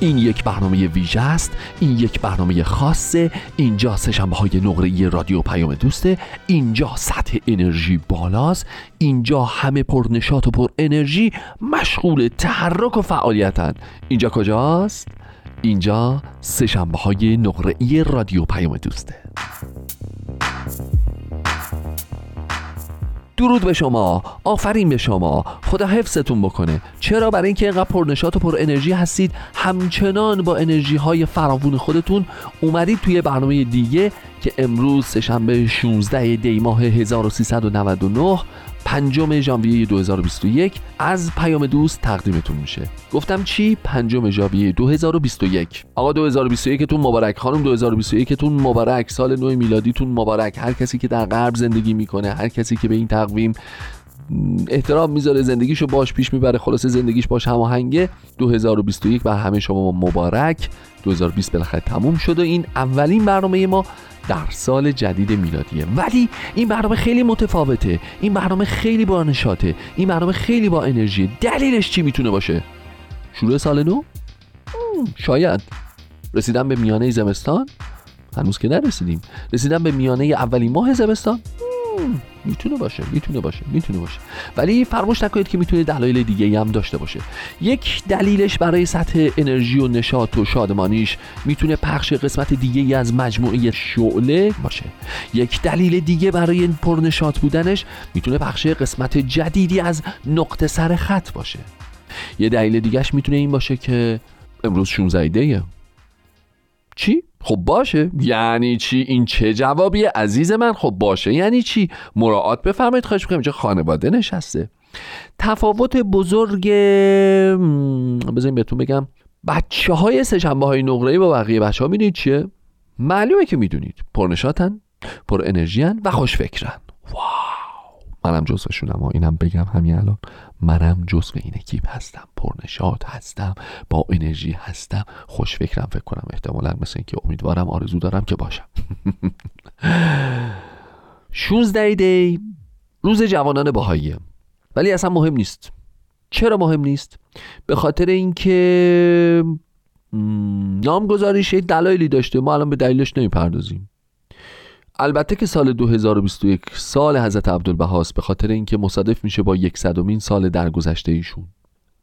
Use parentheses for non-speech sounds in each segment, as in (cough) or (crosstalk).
این یک برنامه ویژه است این یک برنامه خاصه اینجا سهشنبه های نقره رادیو پیام دوسته اینجا سطح انرژی بالاست اینجا همه پر نشاط و پر انرژی مشغول تحرک و فعالیتن اینجا کجاست؟ اینجا سهشنبه های نقره رادیو پیام دوسته درود به شما آفرین به شما خدا حفظتون بکنه. چرا؟ برای اینکه اینقدر پرنشات و پر انرژی هستید. همچنان با انرژی های فراوون خودتون اومدید توی برنامه دیگه که امروز سهشنبه 16 دی ماه 1399 پنجم ژانویه 2021 از پیام دوست تقدیمتون میشه. گفتم چی؟ پنجم ژانویه 2021 آقا 2021 تون مبارک. خانم 2021 تون مبارک. سال نو میلادیتون مبارک. هر کسی که در غرب زندگی می‌کنه هر کسی که به این تقویم احترام می‌ذاره زندگیشو باش پیش می‌بره. خلاصه زندگیش باش هماهنگه. 2021 بر همه شما مبارک. 2020 بالاخره تموم شد و این اولین برنامه ما در سال جدید میلادیه. ولی این برنامه خیلی متفاوته. این برنامه خیلی با نشاته این برنامه خیلی با انرژی دلیلش چی می‌تونه باشه؟ شروع سال نو؟ شاید. رسیدن به میانه زمستان؟ هنوز که نرسیدیم. رسیدن به میانه اولین ماه زمستان؟ می‌تونه باشه می‌تونه باشه می‌تونه باشه. ولی فراموش نکنید که می‌تونه دلایل دیگه هم داشته باشه. یک دلیلش برای سطح انرژی و نشاط و شادمانیش می‌تونه پخش قسمت دیگه از مجموعه شعله باشه. یک دلیل دیگه برای پرنشاط بودنش می‌تونه پخش قسمت جدیدی از نقطه سر خط باشه. یه دلیل دیگهش می‌تونه این باشه که امروز 16 دیه چی؟ خب باشه. یعنی چی؟ این چه جوابیه؟ عزیز من خب باشه. یعنی چی؟ مراعات بفرمایید. خواهش می‌کنم. اینجا خانواده نشسته. تفاوت بزرگ بذاریم بهتون بگم. بچه های سه های نقره با بقیه بچه ها می‌دونید چیه؟ معلومه که می‌دونید. پرنشاتن پر انرژیان و خوشفکرن. واو منم جزوشونم و اینم بگم همین الان. منم جزو این اکیپ هستم. پرنشاد هستم. با انرژی هستم. خوش فکرم فکر کنم. احتمالا مثل اینکه امیدوارم آرزو دارم که باشم. (laughs) 16 دی روز جوانان باهاییه ولی اصلا مهم نیست. چرا مهم نیست؟ به خاطر اینکه نامگذاریش دلایلی داشته. ما الان به دلیلش نمی‌پردازیم. البته که سال 2021 سال حضرت عبدالبهاست به خاطر اینکه مصادف میشه با یکصدمین سال درگذشته ایشون.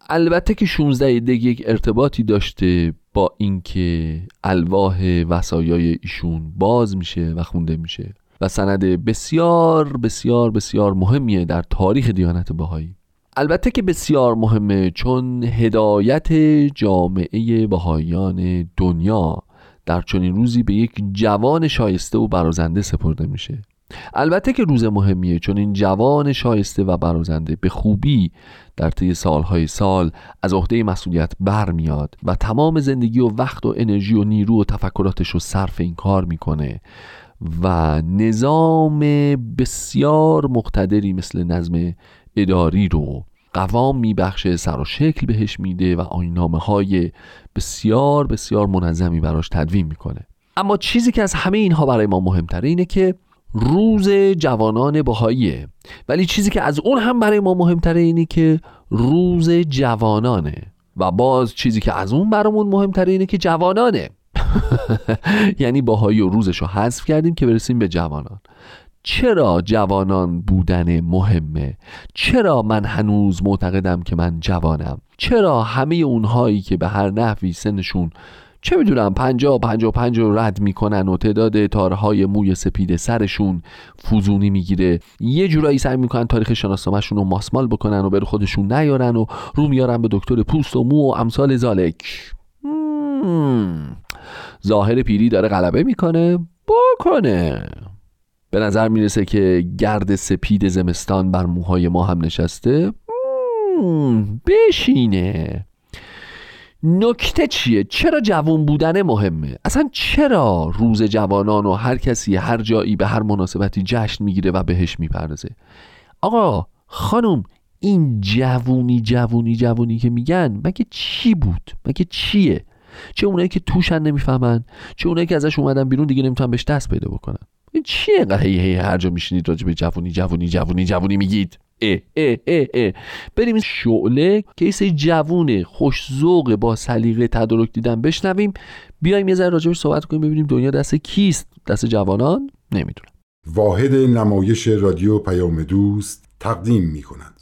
البته که 16 دگ یک ارتباطی داشته با اینکه الواح وسایای ایشون باز میشه و خونده میشه و سند بسیار بسیار بسیار مهمیه در تاریخ دیانت بهایی. البته که بسیار مهمه چون هدایت جامعه بهاییان دنیا. در چنین روزی به یک جوان شایسته و برازنده سپرده میشه. البته که روز مهمیه چون این جوان شایسته و برازنده به خوبی در طی سالهای سال از عهده مسئولیت برمیاد و تمام زندگی و وقت و انرژی و نیرو و تفکراتش رو صرف این کار می‌کنه و نظام بسیار مقتدری مثل نظم اداری رو قوام میبخشه سر و شکل بهش میده و آینامه های بسیار بسیار منظمی براش تدوین می‌کنه. اما چیزی که از همه اینها برای ما مهمتره اینه که روز جوانان بهاییه. ولی چیزی که از اون هم برای ما مهمتره اینه که روز جوانانه. و باز چیزی که از اون برامون مهمتره اینه که جوانانه. (laughs) یعنی باهایی و روزش رو حذف کردیم که برسیم به جوانان. چرا جوانان بودن مهمه؟ چرا من هنوز معتقدم که من جوانم؟ چرا همه اونهایی که به هر نحوی سنشون چه می‌دونم پنجا پنجا پنج رو رد می‌کنن و تعداد تارهای موی سپید سرشون فوزونی می‌گیره یه جورایی سعی می‌کنن تاریخ شناسنامهشون رو ماسمال بکنن و بر خودشون نیارن و رو میارن به دکتر پوست و مو و امثال زالک. ظاهر پیری داره غلبه می‌کنه. بکنه. به نظر می‌رسه که گرد سپید زمستان بر موهای ما هم نشسته. بشینه. نکته چیه؟ چرا جوان بودن مهمه؟ اصلا چرا روز جوانان و هر کسی هر جایی به هر مناسبتی جشن می‌گیره و بهش می‌پردازه؟ آقا خانم این جوونی جوونی جوونی که میگن مگه چی بود؟ مگه چیه؟ چه اونایی که توشن نمی‌فهمن؟ چه اونایی که ازش اومدن بیرون دیگه نمی‌تونن بهش دست پیدا بکنن؟ چیه هی هی هر جا میشینید راجع به جوونی جوونی جوونی جوونی میگید؟ اه اه اه اه. بریم شعله کیس جوون خوش ذوق با سلیقه تدارک دیدن بشنویم. بیایم یه ذره راجبش صحبت کنیم ببینیم دنیا دست کیست. دست جوانان؟ نمی‌دونم. واحد نمایش رادیو پیام دوست تقدیم می کند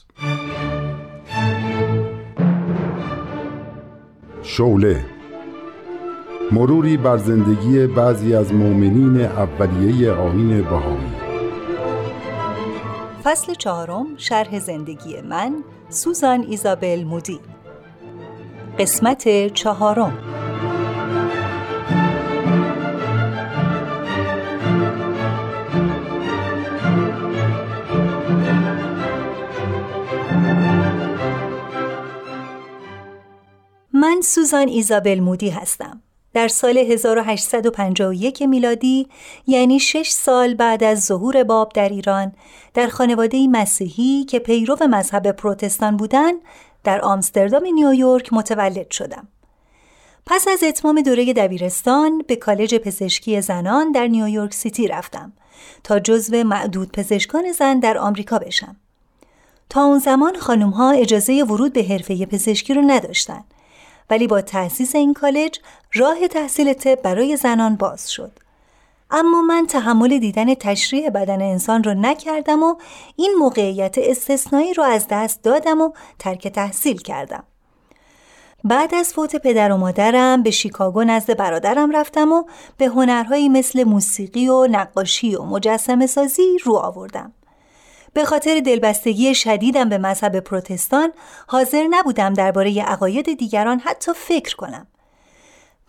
شعله مروری بر زندگی بعضی از مؤمنین اولیه آیین بهایی. فصل چهارم شرح زندگی من سوزان ایزابل مودی. قسمت چهارم. من سوزان ایزابل مودی هستم. در سال 1851 میلادی یعنی شش سال بعد از ظهور باب در ایران در خانواده مسیحی که پیرو مذهب پروتستان بودند در آمستردام نیویورک متولد شدم. پس از اتمام دوره دبیرستان به کالج پزشکی زنان در نیویورک سیتی رفتم تا جزو معدود پزشکان زن در آمریکا بشم. تا اون زمان خانم ها اجازه ورود به حرفه پزشکی رو نداشتند ولی با تأسیس این کالج راه تحصیل طب برای زنان باز شد. اما من تحمل دیدن تشریح بدن انسان رو نکردم و این موقعیت استثنایی رو از دست دادم و ترک تحصیل کردم. بعد از فوت پدر و مادرم به شیکاگو نزد برادرم رفتم و به هنرهایی مثل موسیقی و نقاشی و مجسم سازی رو آوردم. به خاطر دلبستگی شدیدم به مذهب پروتستان حاضر نبودم درباره عقاید دیگران حتی فکر کنم.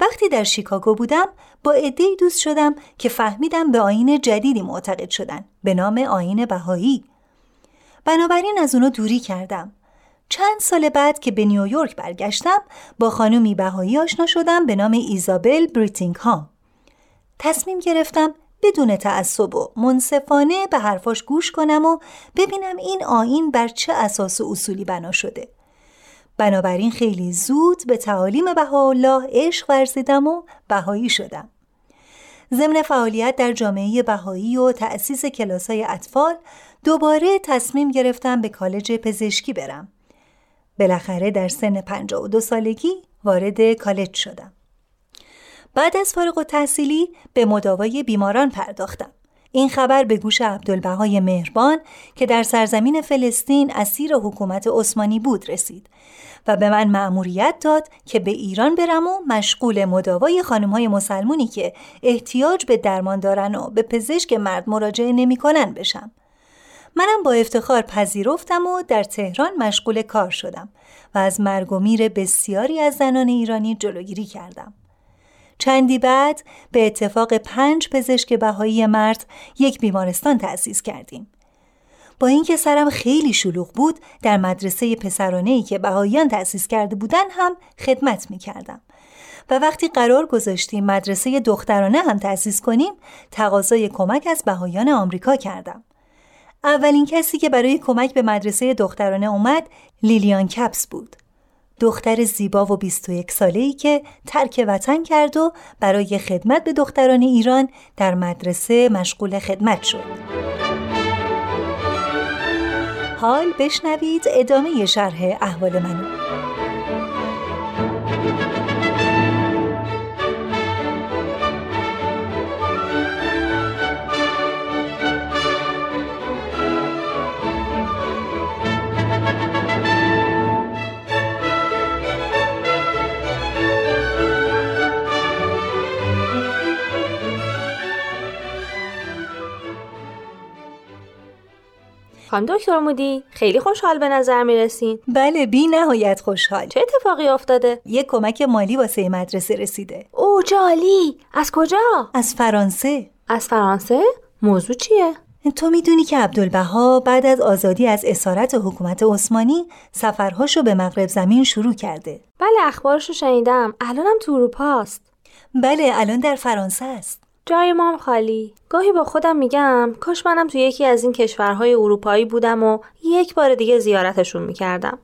وقتی در شیکاگو بودم با عدهای دوست شدم که فهمیدم به آیین جدیدی معتقد شدن به نام آیین بهایی. بنابراین از اونا دوری کردم. چند سال بعد که به نیویورک برگشتم با خانومی بهایی آشنا شدم به نام ایزابل بریتینگهام. تصمیم گرفتم بدون تعصب و منصفانه به حرفاش گوش کنم و ببینم این آین بر چه اساس و اصولی بنا شده. بنابراین خیلی زود به تعالیم بهاءالله عشق ورزیدم و بهایی شدم. ضمن فعالیت در جامعه بهایی و تأسیس کلاسای اطفال دوباره تصمیم گرفتم به کالج پزشکی برم. بالاخره در سن 52 سالگی وارد کالج شدم. بعد از فارغ و تحصیلی به مداوای بیماران پرداختم. این خبر به گوش عبدالبهای مهربان که در سرزمین فلسطین اسیر حکومت عثمانی بود رسید و به من مأموریت داد که به ایران برم و مشغول مداوای خانمهای مسلمونی که احتیاج به درمان دارن و به پزشک مرد مراجعه نمی‌کنن بشم. منم با افتخار پذیرفتم و در تهران مشغول کار شدم و از مرگ و میر بسیاری از زنان ایرانی جلوگیری کردم. چندی بعد به اتفاق پنج پزشک بهایی مرد یک بیمارستان تأسیس کردیم. با اینکه سرم خیلی شلوغ بود در مدرسه پسرانه ای که بهاییان تأسیس کرده بودن هم خدمت می کردم. و وقتی قرار گذاشتیم مدرسه دخترانه هم تأسیس کنیم تقاضای کمک از بهاییان آمریکا کردم. اولین کسی که برای کمک به مدرسه دخترانه اومد لیلیان کپس بود. دختر زیبا و 21 ساله ای که ترک وطن کرد و برای خدمت به دختران ایران در مدرسه مشغول خدمت شد. حال بشنوید ادامه شرح احوال منو. خانم دکتر مودی خیلی خوشحال به نظر می‌رسین. بله بی نهایت خوشحال. چه اتفاقی افتاده؟ یه کمک مالی واسه مدرسه رسیده. او جالی! از کجا؟ از فرانسه. از فرانسه؟ موضوع چیه؟ تو می‌دونی که عبدالبها بعد از آزادی از اسارت حکومت عثمانی سفرهاشو به مغرب زمین شروع کرده. بله اخبارشو شنیدم. الانم تو اروپاست بله الان در فرانسه است. جای مام خالی. گاهی با خودم میگم کاش منم تو یکی از این کشورهای اروپایی بودم و یک بار دیگه زیارتشون می‌کردم.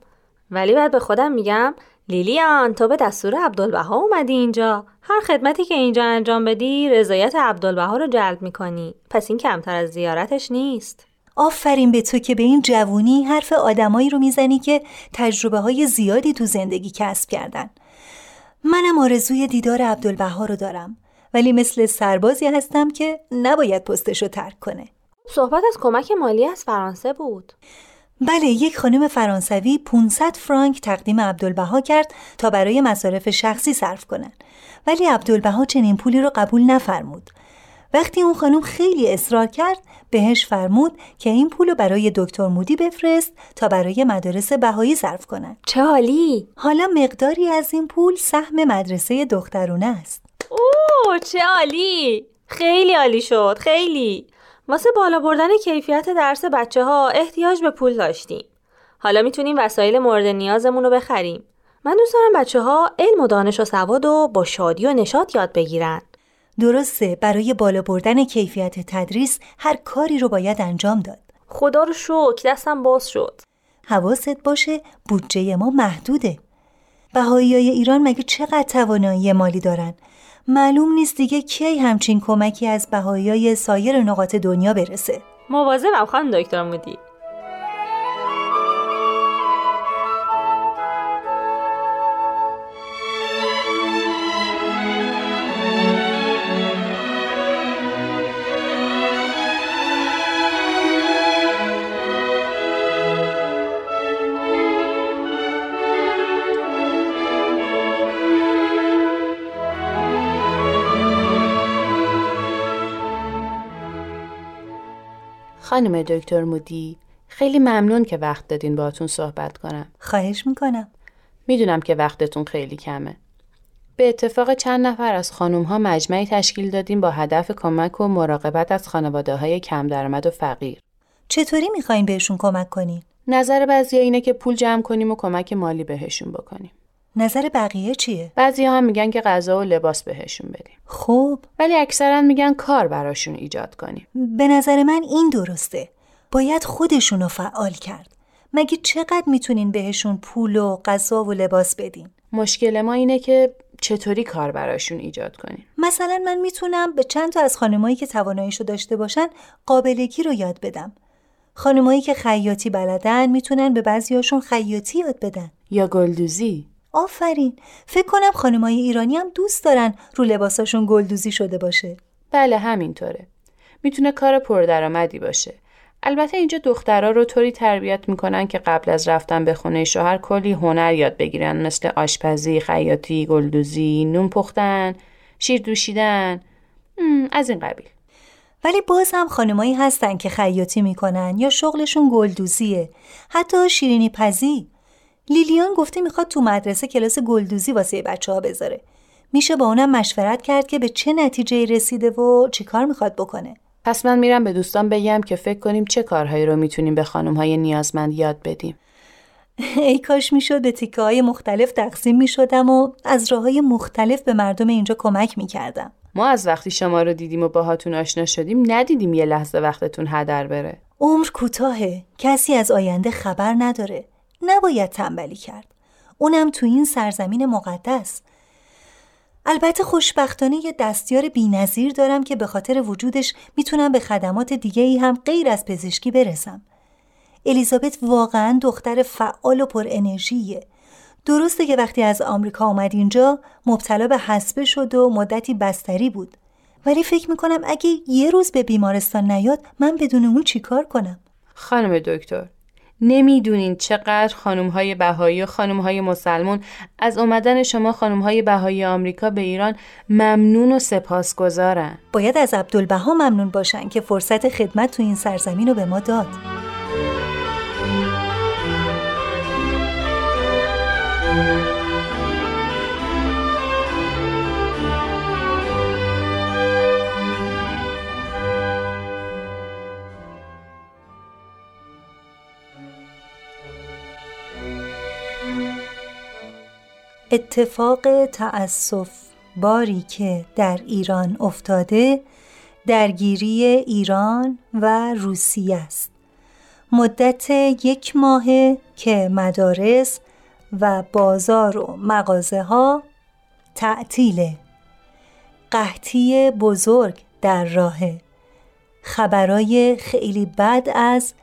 ولی بعد به خودم میگم لیلیان تو به دستور عبدالبها اومدی اینجا. هر خدمتی که اینجا انجام بدی رضایت عبدالبها رو جلب می‌کنی. پس این کمتر از زیارتش نیست. آفرین به تو که به این جوونی حرف آدمایی رو می‌زنی که تجربه های زیادی تو زندگی کسب کردن. منم آرزوی دیدار عبدالبها رو دارم. ولی مثل سربازی هستم که نباید پستش رو ترک کنه. صحبت از کمک مالی از فرانسه بود. بله یک خانم فرانسوی 500 فرانک تقدیم عبدالبها کرد تا برای مصارف شخصی صرف کنند ولی عبدالبها چنین پولی رو قبول نفرمود. وقتی اون خانم خیلی اصرار کرد بهش فرمود که این پول رو برای دکتر مودی بفرست تا برای مدارس بهایی صرف کنند چه حالی؟ حالا مقداری از این پول سهم مدرسه دخترونه است. اوه چه عالی! خیلی عالی شد خیلی. واسه بالا بردن کیفیت درس بچه ها احتیاج به پول داشتیم. حالا می‌تونیم وسایل مورد نیازمون رو بخریم. من دوست دارم بچه ها علم و دانش و سواد و با شادی و نشاط یاد بگیرن. درسته برای بالا بردن کیفیت تدریس هر کاری رو باید انجام داد. خدا رو شکر دستم باز شد. حواست باشه بودجه ما محدوده. بهایی های ایران مگه چقدر توانایی مالی دارن؟ معلوم نیست دیگه کی همچین کمکی از بهایی های سایر نقاط دنیا برسه. مواظبم خانم دکتر مودی. خانم دکتر مودی خیلی ممنون که وقت دادین باهاتون صحبت کنم. خواهش می‌کنم. می‌دونم که وقتتون خیلی کمه. به اتفاق چند نفر از خانم ها مجمعی تشکیل دادیم با هدف کمک و مراقبت از خانواده های کم درآمد و فقیر. چطوری می‌خواین بهشون کمک کنین؟ نظر بعضی اینه که پول جمع کنیم و کمک مالی بهشون بکنیم. نظر بقیه چیه؟ بعضی هم میگن که غذا و لباس بهشون بدیم. خب. ولی اکثرا میگن کار براشون ایجاد کنیم. به نظر من این درسته. باید خودشونو فعال کرد. مگه چقدر می‌تونین بهشون پول و غذا و لباس بدین؟ مشکل ما اینه که چطوری کار براشون ایجاد کنیم؟ مثلا من می‌تونم به چند تا از خانمایی که تواناییشو داشته باشن قابلگی رو یاد بدم. خانمایی که خیاطی بلدن می‌تونن به بعضیاشون خیاطی یاد بدن. یا گلدوزی. آفرین. فکر کنم خانمای ایرانی هم دوست دارن رو لباساشون گلدوزی شده باشه. بله همینطوره. می‌تونه کار پردرآمدی باشه. البته اینجا دخترها رو طوری تربیت می‌کنن که قبل از رفتن به خونه شوهر کلی هنر یاد بگیرن. مثل آشپزی، خیاطی، گلدوزی، نون پختن، شیر دوشیدن. از این قبیل. ولی باز هم خانمایی هستن که خیاطی می‌کنن یا شغلشون گلدوزیه. حتی شیرینی پزی. لیلیان گفته می‌خواد تو مدرسه کلاس گلدوزی واسه بچه ها بذاره. میشه با اونم مشورت کرد که به چه نتیجه رسیده و چیکار می‌خواد بکنه. پس من میرم به دوستان بگم که فکر کنیم چه کارهایی رو می‌تونیم به خانم های نیازمند یاد بدیم. (laughs) ای کاش می‌شد به تیکه های مختلف تقسیم می‌شدم و از راه های مختلف به مردم اینجا کمک می‌کردم. ما از وقتی شما رو دیدیم و باهاتون آشنا شدیم ندیدیم یه لحظه وقتتون هدر بره. عمر کوتاهه. کسی از آینده خبر نداره. نباید تنبلی کرد. اونم تو این سرزمین مقدس. البته خوشبختانه یه دستیار بینظیر دارم که به خاطر وجودش می‌تونم به خدمات دیگه ای هم غیر از پزشکی برسم. الیزابت واقعا دختر فعال و پر انرژیه. درسته که وقتی از آمریکا آمد اینجا مبتلا به حسبه شد و مدتی بستری بود. ولی فکر می‌کنم اگه یه روز به بیمارستان نیاد من بدون اون چیکار کنم؟ خانم دکتر نمی‌دونین چقدر خانم های بهایی و خانم های مسلمون از اومدن شما خانم های بهایی آمریکا به ایران ممنون و سپاسگزارن. باید از عبدالبها ممنون باشن که فرصت خدمت تو این سرزمین رو به ما داد. thank you اتفاق تأسف باری که در ایران افتاده درگیری ایران و روسیه است. مدت یک ماه که مدارس و بازار و مغازه ها تعطیله. قحطی بزرگ در راه خبرای خیلی بد از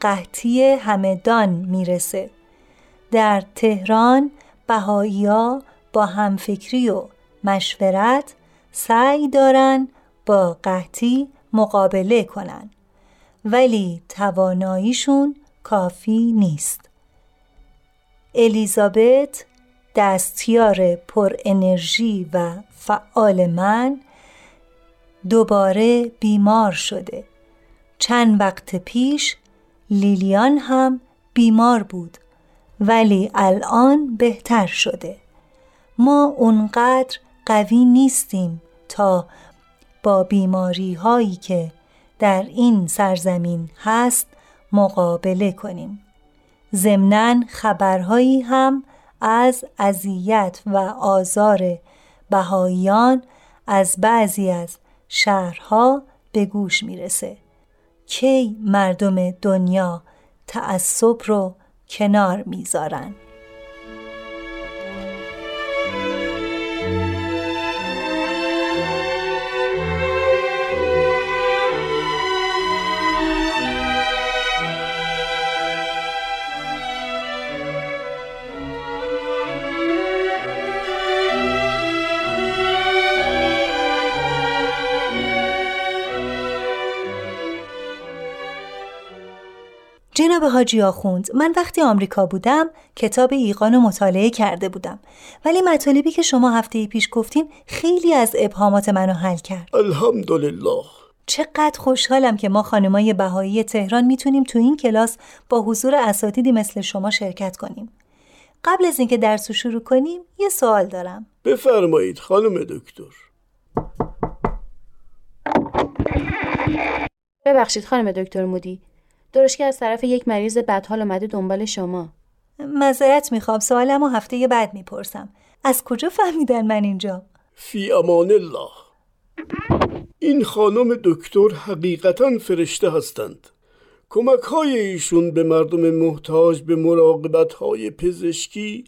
قحطی همدان می‌رسه. در تهران بهاییا با همفکری و مشورت سعی دارن با قحطی مقابله کنن. ولی تواناییشون کافی نیست. الیزابت دستیار پر انرژی و فعال من دوباره بیمار شده. چند وقت پیش لیلیان هم بیمار بود. ولی الان بهتر شده. ما اونقدر قوی نیستیم تا با بیماری هایی که در این سرزمین هست مقابله کنیم. ضمنا خبرهایی هم از اذیت و آزار بهاییان از بعضی از شهرها به گوش می‌رسه. کی مردم دنیا تعصب رو کنار می‌ذارن. جناب حاجی آخوند من وقتی آمریکا بودم کتاب ایقان و مطالعه کرده بودم. ولی مطالبی که شما هفته پیش گفتین خیلی از ابهامات منو حل کرد. الحمدلله. چقدر خوشحالم که ما خانمای بهایی تهران می‌تونیم تو این کلاس با حضور اساتیدی مثل شما شرکت کنیم. قبل از اینکه درس رو شروع کنیم یه سوال دارم. بفرمایید خانم دکتر. ببخشید خانم دکتر مودی. که از طرف یک مریض بدحال اومده دنبال شما. معذرت می‌خوام سوالم و هفته بعد می‌پرسم. از کجا فهمیدن من اینجا؟ فی امان الله. این خانم دکتر حقیقتا فرشته هستند. کمک های ایشون به مردم محتاج به مراقبت های پزشکی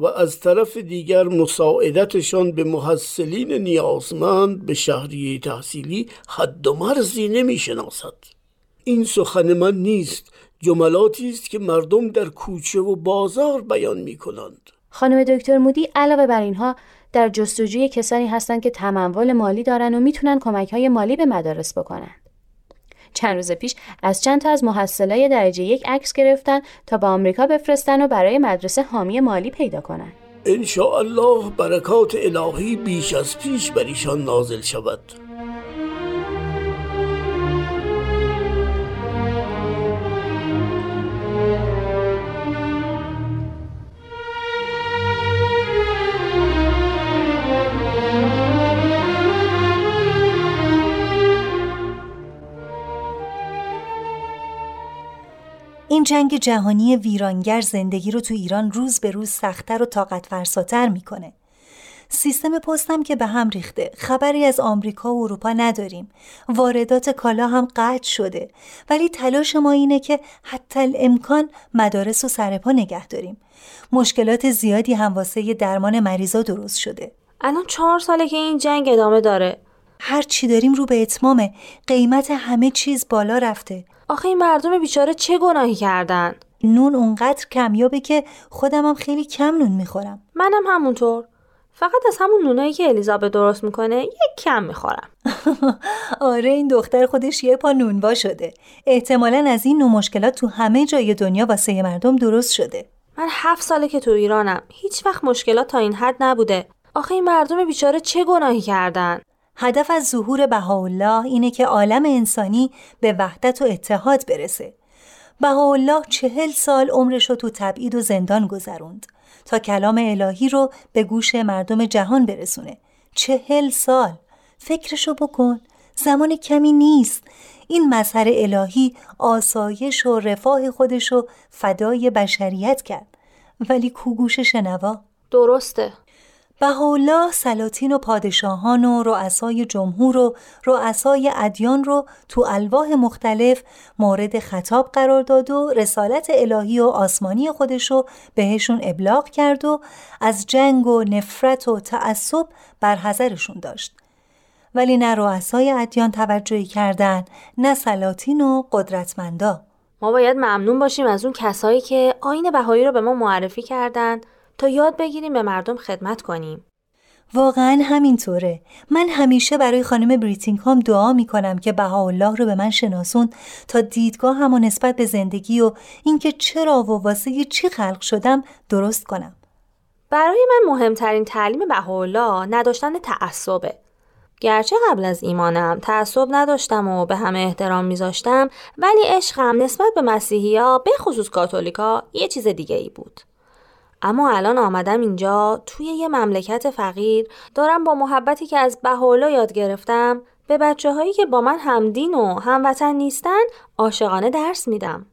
و از طرف دیگر مساعدتشان به محصلین نیازمند به شهریه تحصیلی حد و مرزی نمی این سخن من نیست جملاتی است که مردم در کوچه و بازار بیان می کنند خانم دکتر مودی علاوه بر اینها در جستجوی کسانی هستند که تمول مالی دارن و می‌تونن کمک های مالی به مدارس بکنن چند روز پیش از چند تا از محصلای درجه یک عکس گرفتن تا به آمریکا بفرستن و برای مدرسه حامی مالی پیدا کنن. ان الله برکات الهی بیش از پیش بر ایشان نازل شود. این جنگ جهانی ویرانگر زندگی رو تو ایران روز به روز سختتر و طاقت فرساتر می‌کنه. سیستم پستم که به هم ریخته. خبری از آمریکا و اروپا نداریم. واردات کالا هم قطع شده. ولی تلاش ما اینه که حتی امکان مدارس و سرپا نگه داریم. مشکلات زیادی هم واسه درمان مریضا درست شده. الان چهار ساله که این جنگ ادامه داره. هر چی داریم رو به اتمامه. قیمت همه چیز بالا رفته. آخه این مردم بیچاره چه گناهی کردن؟ نون اونقدر کمیابه که خودم هم خیلی کم نون می‌خورم. منم همونطور. فقط از همون نونایی که الیزابت درست می‌کنه یک کم می‌خورم. (laughs) آره این دختر خودش یه پا نونوا شده. احتمالا از این نوع مشکلات تو همه جای دنیا واسه مردم درست شده. من هفت ساله که تو ایرانم. هیچ وقت مشکلات تا این حد نبوده. آخه این مردم بیچاره چه گناهی کردن؟ هدف از ظهور بهاءالله اینه که عالم انسانی به وحدت و اتحاد برسه. بهاءالله چهل سال عمرش رو تو تبعید و زندان گذروند تا کلام الهی رو به گوش مردم جهان برسونه. چهل سال! فکرشو بکن! زمان کمی نیست. این مظهر الهی آسایش و رفاه خودشو فدای بشریت کرد. ولی کو گوش شنوا؟ درسته. بهاءالله سلاطین و پادشاهان و رؤسای جمهور و رؤسای ادیان رو تو الواح مختلف مورد خطاب قرار داد و رسالت الهی و آسمانی خودش رو بهشون ابلاغ کرد و از جنگ و نفرت و تعصب برحذرشون داشت. ولی نه رؤسای ادیان توجهی کردن نه سلاطین و قدرتمندا. ما باید ممنون باشیم از اون کسایی که آین بهایی رو به ما معرفی کردند. تا یاد بگیریم به مردم خدمت کنیم. واقعا همینطوره. من همیشه برای خانم بریتینگهام دعا می‌کنم که بهاءالله رو به من شناسون تا دیدگاه هم و نسبت به زندگی و اینکه چرا و واسه چی خلق شدم درست کنم. برای من مهمترین تعلیم بهاءالله نداشتن تعصبه. گرچه قبل از ایمانم تعصب نداشتم و به همه احترام میذاشتم ولی عشقم نسبت به مسیحی ها به خصوص کاتولیکا یه چیز دیگه ای بود. اما الان آمدم اینجا توی یه مملکت فقیر دارم با محبتی که از بهاءالله یاد گرفتم به بچه هایی که با من همدین و هموطن نیستن عاشقانه درس میدم.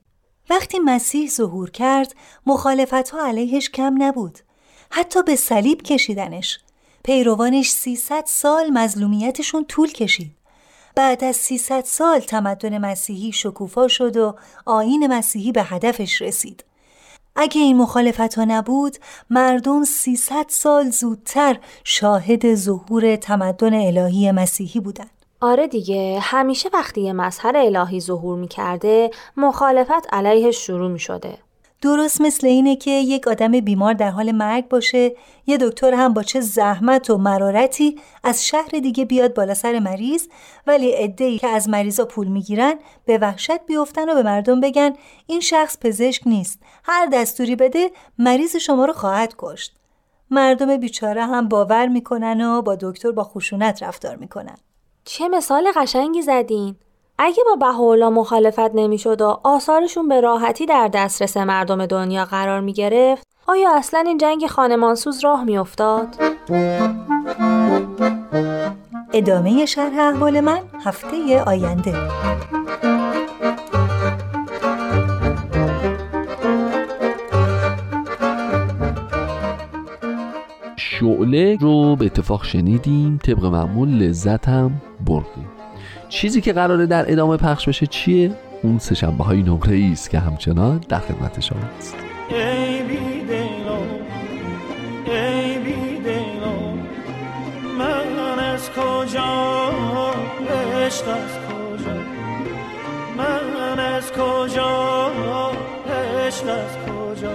وقتی مسیح ظهور کرد مخالفت ها علیهش کم نبود. حتی به صلیب کشیدنش. پیروانش 300 سال مظلومیتشون طول کشید. بعد از 300 سال تمدن مسیحی شکوفا شد و آین مسیحی به هدفش رسید. اگه این مخالفت ها نبود مردم 300 سال زودتر شاهد ظهور تمدن الهی مسیحی بودن آره دیگه همیشه وقتی یه مظهر الهی ظهور می کرده مخالفت علیه شروع می شده درست مثل اینه که یک آدم بیمار در حال مرگ باشه یه دکتر هم با چه زحمت و مرارتی از شهر دیگه بیاد بالا سر مریض ولی عده‌ای که از مریضا پول می‌گیرن به وحشت بیفتن و به مردم بگن این شخص پزشک نیست هر دستوری بده مریض شما رو خواهد کشت. مردم بیچاره هم باور می‌کنن و با دکتر با خشونت رفتار می‌کنن. چه مثال قشنگی زدین! اگه با بهاءالله مخالفت نمی‌شد و آثارشون به راحتی در دسترس مردم دنیا قرار می گرفت آیا اصلا این جنگ خانمانسوز راه می افتاد؟ ادامه شرح احوال من هفته آینده شعله رو به اتفاق شنیدیم طبق معمول لذت هم بردیم چیزی که قراره در ادامه پخش بشه چیه؟ اون سه شنبه های نقره است که همچنان در خدمت شما است از کجا؟ از کجا؟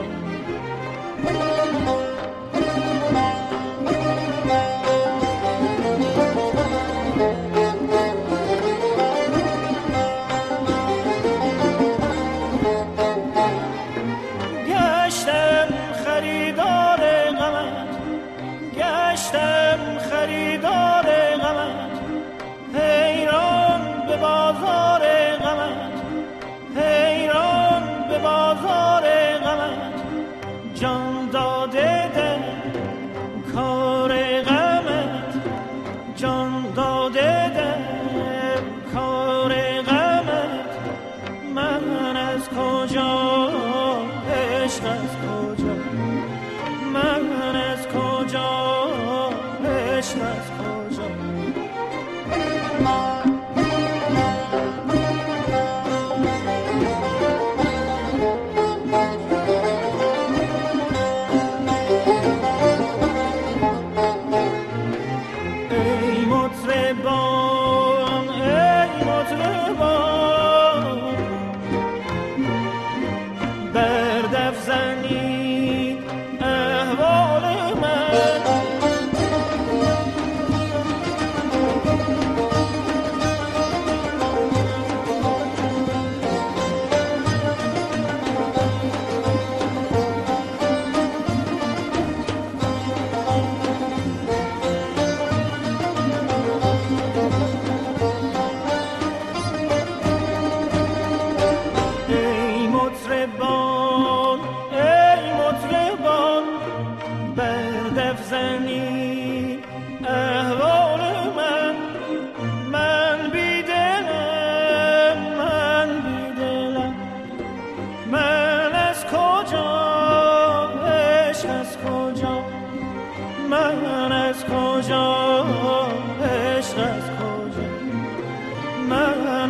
من از کجا عشق از کجا؟ من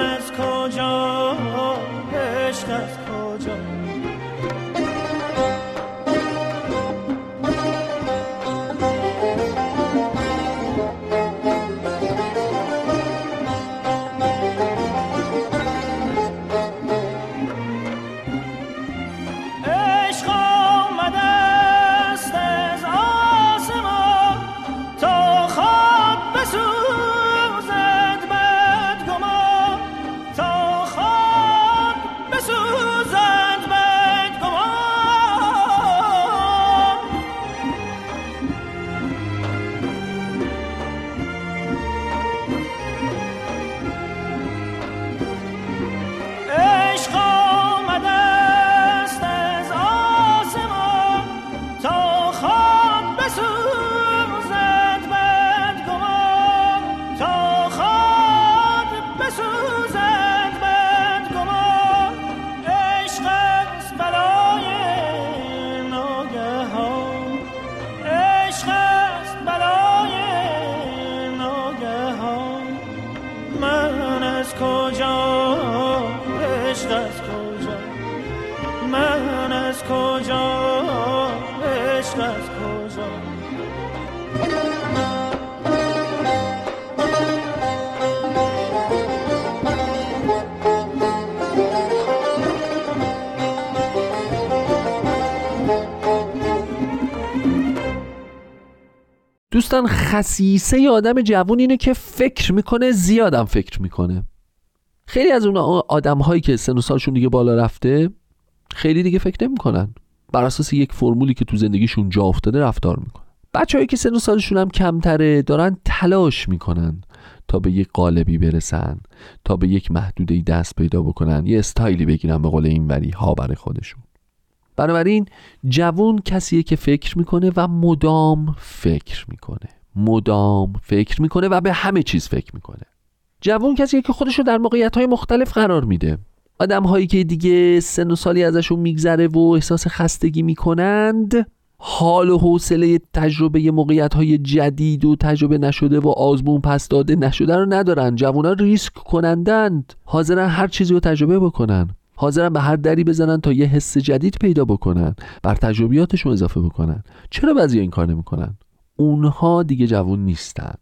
دوستان خصیصه آدم جوون اینه که فکر می‌کنه زیادم فکر می‌کنه. خیلی از اون آدم هایی که سن و سالشون دیگه بالا رفته خیلی دیگه فکر نمی‌کنن. بر اساس یک فرمولی که تو زندگیشون جا افتاده رفتار می‌کنن. بچههایی که سن و سالشون هم کمتره دارن تلاش می‌کنن تا به یک قالبی برسن تا به یک محدوده دست پیدا بکنن یه استایلی بگیرن به قول این وری ها برای خودشون. بنابراین جوون کسیه که فکر می‌کنه و مدام فکر می‌کنه. مدام فکر می‌کنه و به همه چیز فکر می‌کنه. جوون کسیه که خودشو در موقعیت های مختلف قرار میده. آدم هایی که دیگه سن و سالی ازشون میگذره و احساس خستگی می‌کنند حال و حوصله تجربه موقعیت های جدید و تجربه نشده و آزمون پس داده نشده رو ندارن. جوونا ریسک کنندند. حاضرن هر چیزی رو تجربه بکنن. حاضرن به هر دری بزنن تا یه حس جدید پیدا بکنن. بر تجربیاتشون اضافه بکنن. چرا بعضی این کار نمی‌کنن؟ اونها دیگه جوون نیستند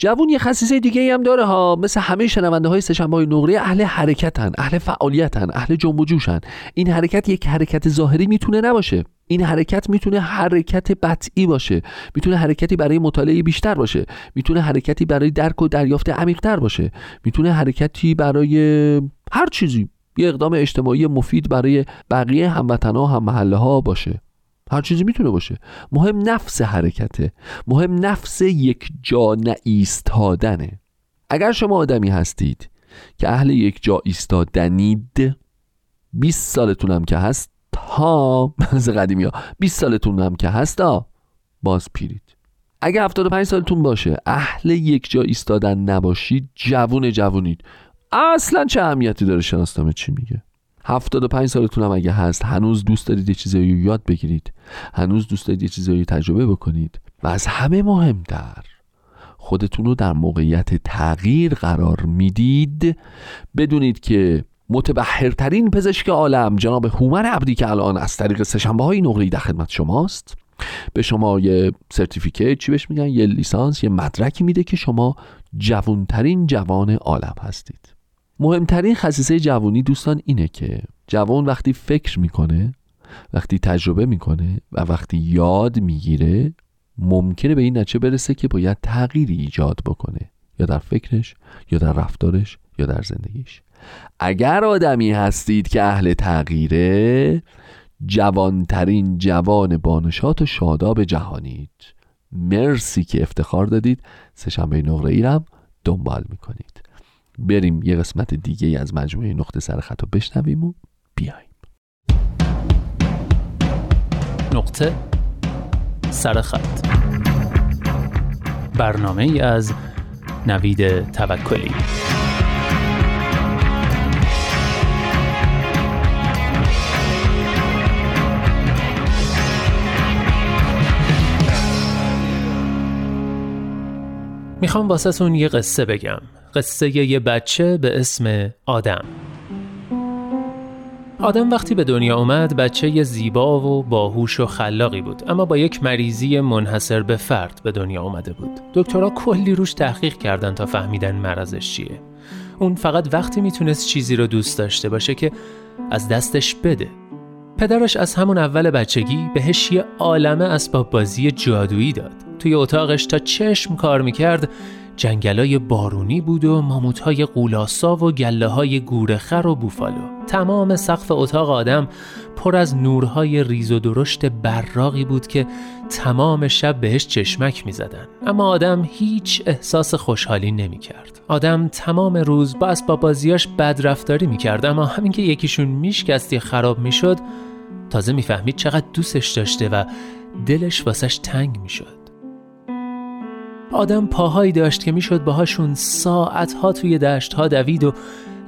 جوون یه خصیصه دیگه هم داره ها. مثل همه شنونده های سشنبه های نقره اهل حرکتن اهل فعالیتن اهل جنب و جوشن. این حرکت یک حرکت ظاهری می‌تونه نباشه. این حرکت می‌تونه حرکت بطعی باشه. می‌تونه حرکتی برای مطالعه بیشتر باشه. می‌تونه حرکتی برای درک و دریافت عمیقتر باشه. می‌تونه حرکتی برای هر چیزی. یه اقدام اجتماعی مفید برای بقیه هموطنها هم محله ها باشه. هر چیزی می‌تونه باشه. مهم نفس حرکته. مهم نفس یک جا نایستادنه. اگر شما آدمی هستید که اهل یک جا ایستادنید 20 سالتون هم که هست ها (laughs) از قدیمی ها 20 سالتون هم که هست باز پیرید. اگه 75 سالتون باشه اهل یک جا ایستادن نباشید جوون جوونید. اصلا چه اهمیتی داره شناسنامه چی میگه؟ 75 سالتون هم اگه هست هنوز دوست دارید یه چیزایی یاد بگیرید. هنوز دوست دارید یه چیزایی تجربه بکنید. و از همه مهمتر خودتون رو در موقعیت تغییر قرار می‌دید. بدونید که متبهرترین پزشک عالم جناب هومر عبدی که الان از طریق سهشنبه های نقره در خدمت شماست به شما یه سرتیفیکیت چی بهش میگن؟ یه لیسانس یه مدرکی میده که شما جوانترین جوان عالم هستید. مهمترین خصیصه جوانی دوستان اینه که جوان وقتی فکر می‌کنه وقتی تجربه می‌کنه و وقتی یاد می‌گیره ممکنه به این نتیجه برسه که باید تغییری ایجاد بکنه یا در فکرش یا در رفتارش یا در زندگیش. اگر آدمی هستید که اهل تغییره جوانترین جوان بانشات و شاداب جهانید. مرسی که افتخار دادید. سهشنبه نقره ایرم دنبال می‌کنید بریم یه قسمت دیگه از مجموعه نقطه سر خط رو بشنویم و بیایم. نقطه سرخط برنامه ای از نوید توکلی. می‌خوام واسهتون یه قصه بگم. قصه یه بچه به اسم آدم. آدم وقتی به دنیا اومد بچه زیبا و باهوش و خلاقی بود. اما با یک مریضی منحصر به فرد به دنیا اومده بود. دکترها کلی روش تحقیق کردن تا فهمیدن مرضش چیه. اون فقط وقتی می‌تونست چیزی رو دوست داشته باشه که از دستش بده. پدرش از همون اول بچگی بهش یه عالمه اسباب بازی جادویی داد. توی اتاقش تا چشم کار می‌کرد جنگلای بارونی بود و ماموتهای قولاسا و گله های گورخر و بوفالو تمام سقف اتاق آدم پر از نورهای ریز و درشت براقی بود که تمام شب بهش چشمک می زدن. اما آدم هیچ احساس خوشحالی نمی کرد. آدم تمام روز با اسباب بازیاش بدرفتاری می کرد اما همین که یکیشون میشکستی خراب می شد تازه می‌فهمید چقدر دوستش داشته و دلش واسش تنگ می شد. آدم پاهایی داشت که می‌شد باهاشون ساعتها توی دشتها دوید و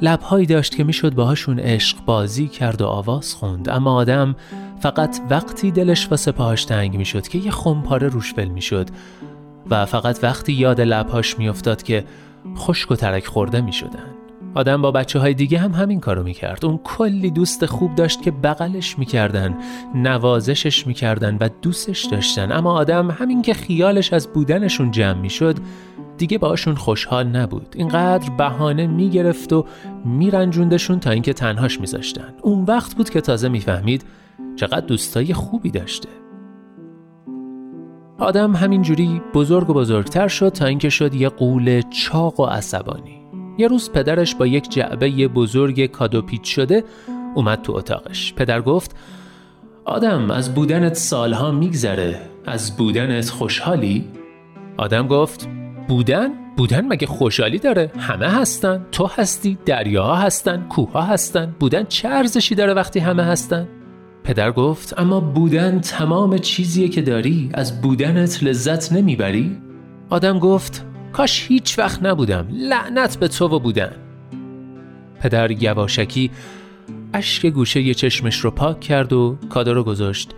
لبهایی داشت که می‌شد باهاشون عشق بازی کرد و آواز خوند. اما آدم فقط وقتی دلش واسه پاهاش تنگ می‌شد که یه خمپاره روش ول می‌شد و فقط وقتی یاد لبهاش میافتاد که خشک و ترک خورده می‌شدن. آدم با بچه های دیگه هم همین کارو می‌کرد. اون کلی دوست خوب داشت که بغلش می‌کردن نوازشش می‌کردن و دوستش داشتن. اما آدم همین که خیالش از بودنشون جمع می‌شد دیگه باشون خوشحال نبود. اینقدر بهانه می‌گرفت و میرنجوندشون تا اینکه تنهاش میذاشتن. اون وقت بود که تازه می‌فهمید چقدر دوستای خوبی داشته. آدم همینجوری بزرگ و بزرگتر شد تا اینکه شد یه قول چاق و عصبانی. یه روز پدرش با یک جعبه بزرگ کادو پیچ شده اومد تو اتاقش پدر گفت آدم از بودنت سالها میگذره از بودنت خوشحالی؟ آدم گفت بودن؟ بودن مگه خوشحالی داره؟ همه هستن تو هستی دریاها هستن کوها هستن بودن چه ارزشی داره وقتی همه هستن؟ پدر گفت اما بودن تمام چیزیه که داری از بودنت لذت نمی‌بری؟ آدم گفت کاش هیچ وقت نبودم. لعنت به تو و بودن. پدر یواشکی اشک گوشه یه چشمش رو پاک کرد و کادو رو گذاشت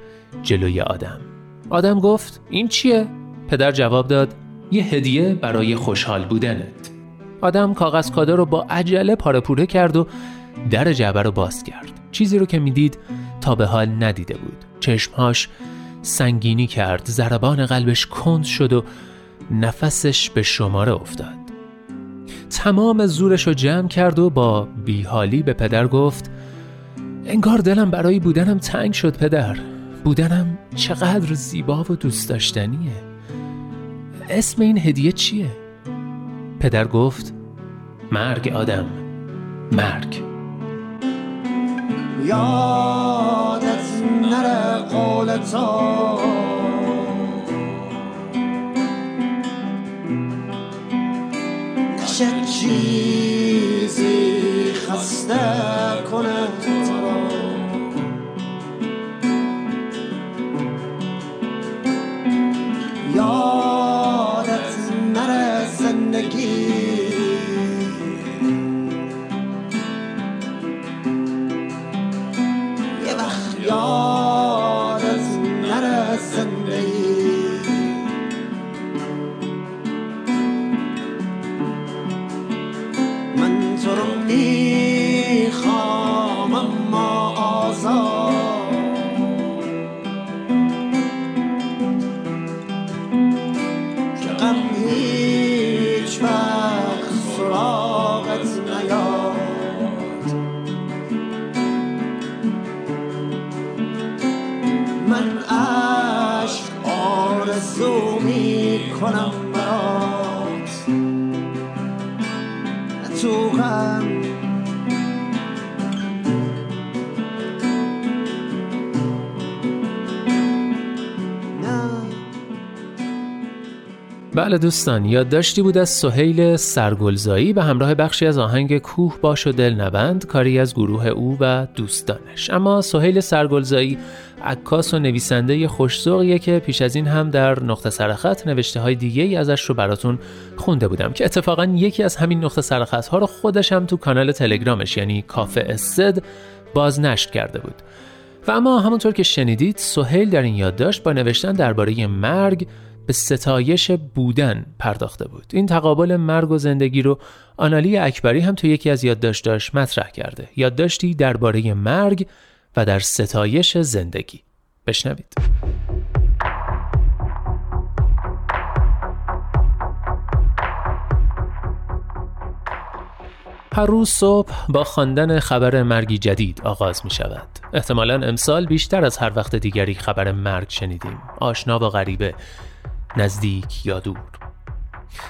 جلوی آدم. آدم گفت این چیه؟ پدر جواب داد یه هدیه برای خوشحال بودنت. آدم کاغذ کادو رو با عجله پاره پوره کرد و در جعبه رو باز کرد. چیزی رو که می‌دید تا به حال ندیده بود. چشمهاش سنگینی کرد ضربان قلبش کند شد و نفسش به شماره افتاد. تمام زورش رو جمع کرد و با بیحالی به پدر گفت انگار دلم برای بودنم تنگ شد پدر. بودنم چقدر زیبا و دوست داشتنیه. اسم این هدیه چیه؟ پدر گفت مرگ آدم مرگ. یادت نره قولتا چه چیزی خسته کنه بله دوستان یادداشتی بود از سهیل سرگلزایی به همراه بخشی از آهنگ کوه باش و دل نبند کاری از گروه او و دوستانش. اما سهیل سرگلزایی عکاس و نویسنده خوشزوقیه که پیش از این هم در نقطه سرخط نوشته های دیگه ای ازش رو براتون خونده بودم که اتفاقا یکی از همین نقطه سرخط ها رو خودش هم تو کانال تلگرامش یعنی کافه استد باز نشر کرده بود. و اما همونطور که شنیدید سهیل در این یادداشت با نوشتن درباره مرگ به ستایش بودن پرداخته بود. این تقابل مرگ و زندگی رو آنالی اکبری هم تو یکی از یادداشتاش مطرح کرده. یادداشتی درباره مرگ و در ستایش زندگی. بشنوید. هر روز صبح با خواندن خبر مرگی جدید آغاز می شود. احتمالا امسال بیشتر از هر وقت دیگری خبر مرگ شنیدیم. آشنا و غریبه، نزدیک یا دور.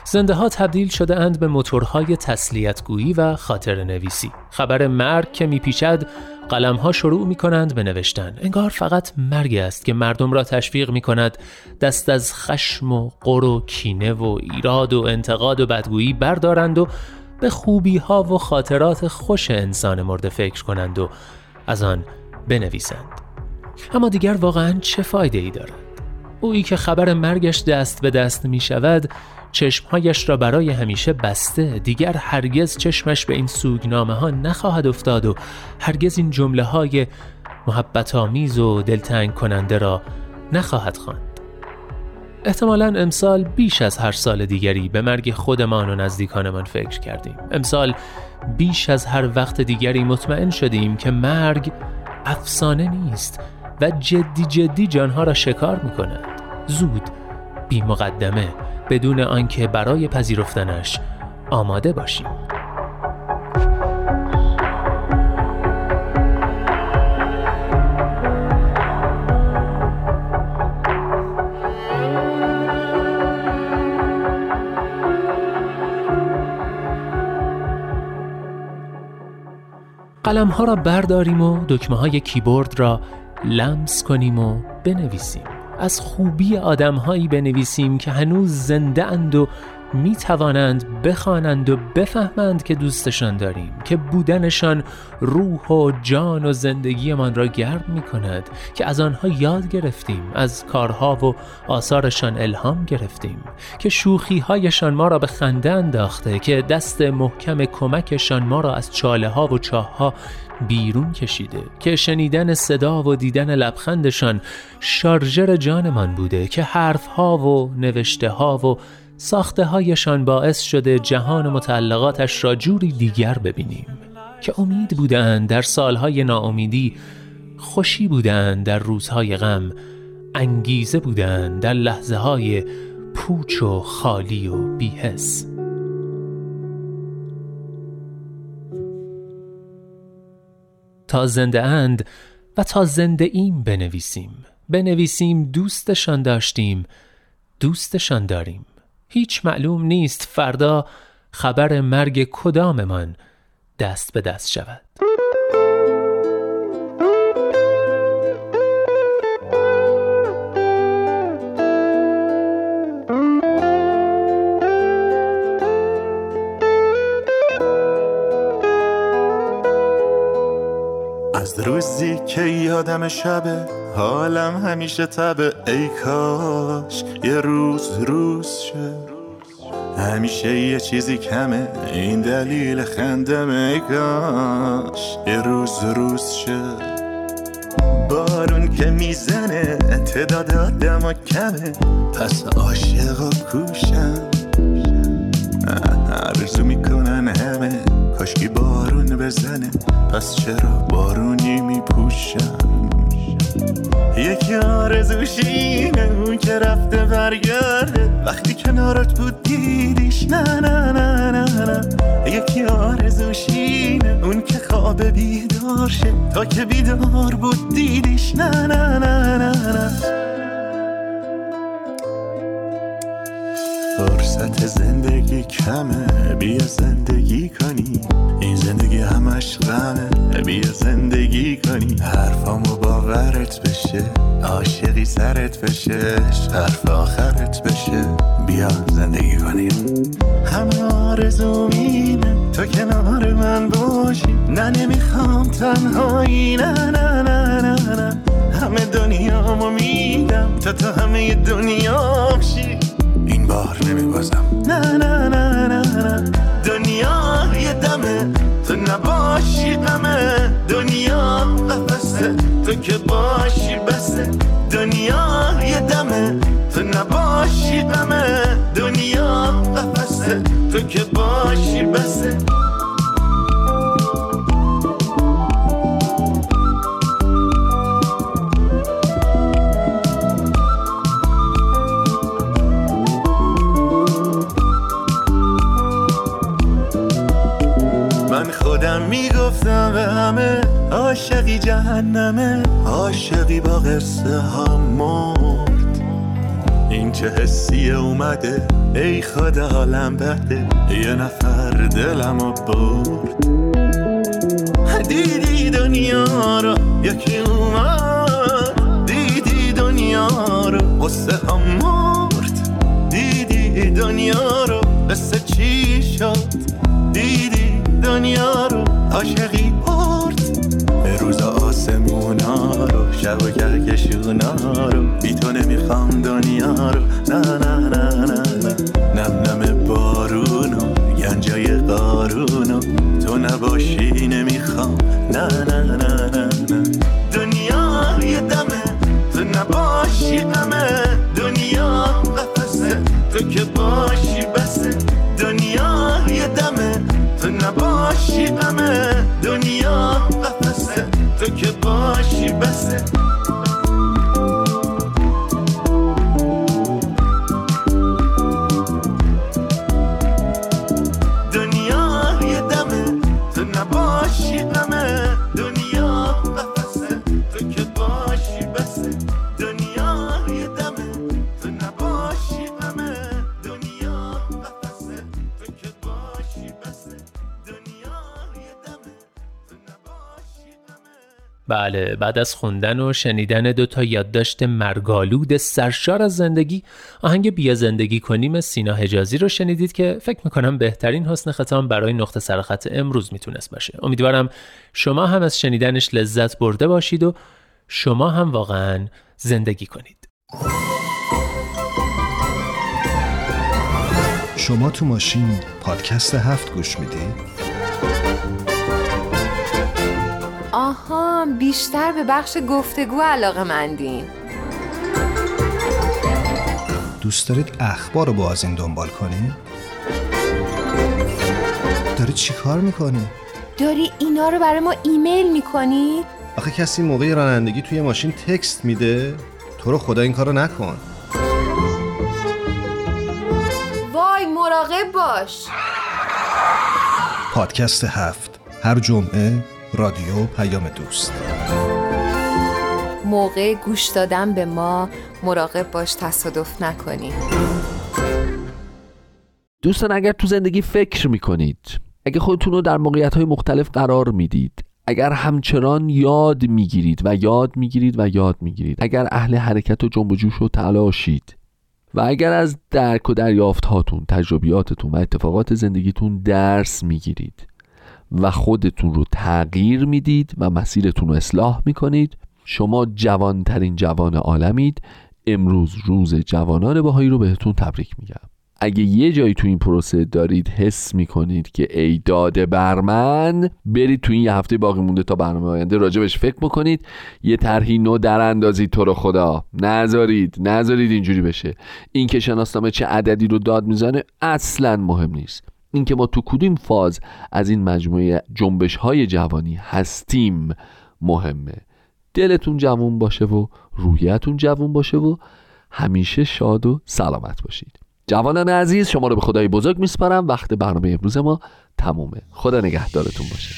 زنده ها تبدیل شده اند به موتورهای تسلیتگویی و خاطر نویسی. خبر مرگ که میپیچد قلم ها شروع می کنند به نوشتن. انگار فقط مرگ است که مردم را تشویق می کند دست از خشم و قر و کینه و ایراد و انتقاد و بدگویی بردارند و به خوبی ها و خاطرات خوش انسان مرده فکر کنند و از آن بنویسند اما دیگر واقعا چه فایده ای دارد اویی که خبر مرگش دست به دست می شود چشمهایش را برای همیشه بسته. دیگر هرگز چشمش به این سوگنامه ها نخواهد افتاد و هرگز این جمله های محبت آمیز و دلتنگ کننده را نخواهد خواند. احتمالا امسال بیش از هر سال دیگری به مرگ خودمان و نزدیکانمان فکر کردیم. امسال بیش از هر وقت دیگری مطمئن شدیم که مرگ افسانه نیست. و جدی جدی جانها را شکار می کند زود بی مقدمه بدون آنکه برای پذیرفتنش آماده باشیم. قلم ها را برداریم و دکمه های کیبورد را لمس کنیم و بنویسیم. از خوبی آدم هایی بنویسیم که هنوز زنده اند و می توانند بخوانند و بفهمند که دوستشان داریم که بودنشان روح و جان و زندگیمان را گرم می کند که از آنها یاد گرفتیم از کارها و آثارشان الهام گرفتیم که شوخی هایشان ما را به خنده انداخته که دست محکم کمکشان ما را از چاله ها و چاه ها بیرون کشیده که شنیدن صدا و دیدن لبخندشان شارژر جانمان بوده که حرف ها و نوشته ها و ساخته هایشان باعث شده جهان متعلقاتش را جوری دیگر ببینیم که امید بودند در سالهای ناامیدی خوشی بودند در روزهای غم انگیزه بودند در لحظه های پوچ و خالی و بیهس تا زنده اند و تا زنده ایم بنویسیم. بنویسیم دوستشان داشتیم دوستشان داریم. هیچ معلوم نیست فردا خبر مرگ کداممان دست به دست شود. روزی که یادم شبه حالم همیشه تبه ای کاش یه روز روز شه همیشه یه چیزی کمه این دلیل خندم. ای کاش یه روز روز شه بارون که می‌زنه تعداد آدم کمه. پس عاشق و کوشم. آرزو می‌کنن همه. کاشکی بارون بزنه؟ پس چرا بارونی میپوشم؟ یکی آرزوشینه اون که رفته برگرده. وقتی کنارت بود دیدیش نه نه نه نه نه. یکی آرزوشینه اون که خواب بیدار شه. تا که بیدار بود دیدیش نه نه نه. زندگی کمه بیا زندگی کنی. این زندگی همش غمه بیا زندگی کنی. حرفامو باورت بشه عاشقی سرت بشه. حرف آخرت بشه بیا زندگی کنی. همه آرزو مینه تو کنار من باشی. نه نمی‌خوام تنهایی نه نه نه نه نه. همه دنیامو میدم تا تو همه دنیا بشی بار نمیبازم. نه نه نه نه نه. دنیا یه دمه تو نباشی غمه. دنیا قفسه تو که باشی بسه. دنیا یه دمه تو نباشی غمه. دنیا قفسه تو که باشی بسه. عاشقی جهنمه. عاشقی با قصه ها مرد. این چه حسی اومده؟ ای خدا حالم بده. یه نفر دلم برد. دیدی دنیا رو؟ یکی اومد. دیدی دنیا رو؟ قصه ها مرد. دیدی دنیا رو؟ قصه چی شد؟ دیدی دنیا رو؟ عاشقی برد. به روز آسمونا رو شب و گرگشونا رو. بی تو نمی‌خوام دنیا رو. نه نه نه نه نه. نم نم بارونو گنجای قارونو تو نباشی نمی‌خوام. نه نه نه نه نه. دنیا یه دمه تو نباشی غمه. دنیا قفسه تو که بله بعد از خوندن و شنیدن دو تا یادداشت مرگالود سرشار از زندگی آهنگ بیا زندگی کنیم سینا حجازی رو شنیدید که فکر می‌کنم بهترین حسن ختام برای نقطه سرخط امروز می‌تونست باشه امیدوارم شما هم از شنیدنش لذت برده باشید و شما هم واقعا زندگی کنید شما تو ماشین پادکست هفت گوش میدی؟ آها بیشتر به بخش گفتگو علاقه مندین دوست دارید اخبار رو با از این دنبال کنی؟ داری چی کار می‌کنی؟ داری اینا رو برای ما ایمیل می‌کنی؟ آخه کسی موقع رانندگی توی ماشین تکست میده؟ تو رو خدا این کارو نکن وای مراقب باش پادکست هفت هر جمعه رادیو پیام دوست. موقع گوش دادن به ما مراقب باش تصادف نکنی. دوستان اگر تو زندگی فکر می‌کنید اگه خودتون رو در موقعیت های مختلف قرار می‌دید اگر همچنان یاد می‌گیرید و یاد می‌گیرید و یاد می‌گیرید اگر اهل حرکت و جنب و جوش و تلاشید و اگر از درک و دریافت هاتون تجربیاتتون و اتفاقات زندگیتون درس می‌گیرید و خودتون رو تغییر می‌دید و مسیرتون رو اصلاح می‌کنید. شما جوانترین جوان عالمید. امروز روز جوانان بهایی رو بهتون تبریک میگم. اگه یه جایی تو این پروسه دارید حس می‌کنید که ای داده بر من برید تو این یه هفته باقی مونده تا برنامه آینده راجبش فکر بکنید. یه طرحی نو در اندازید تو رو خدا. نذارید نذارید اینجوری بشه. این که شناسنامه چه عددی رو داد می‌زنه اصلا مهم نیست. اینکه ما تو کدوم فاز از این مجموعه جنبش های جوانی هستیم مهمه. دلتون جوون باشه و روحیتون جوون باشه و همیشه شاد و سلامت باشید. جوانان عزیز شما رو به خدای بزرگ میسپارم. وقت برنامه امروز ما تمومه. خدا نگهدارتون باشه.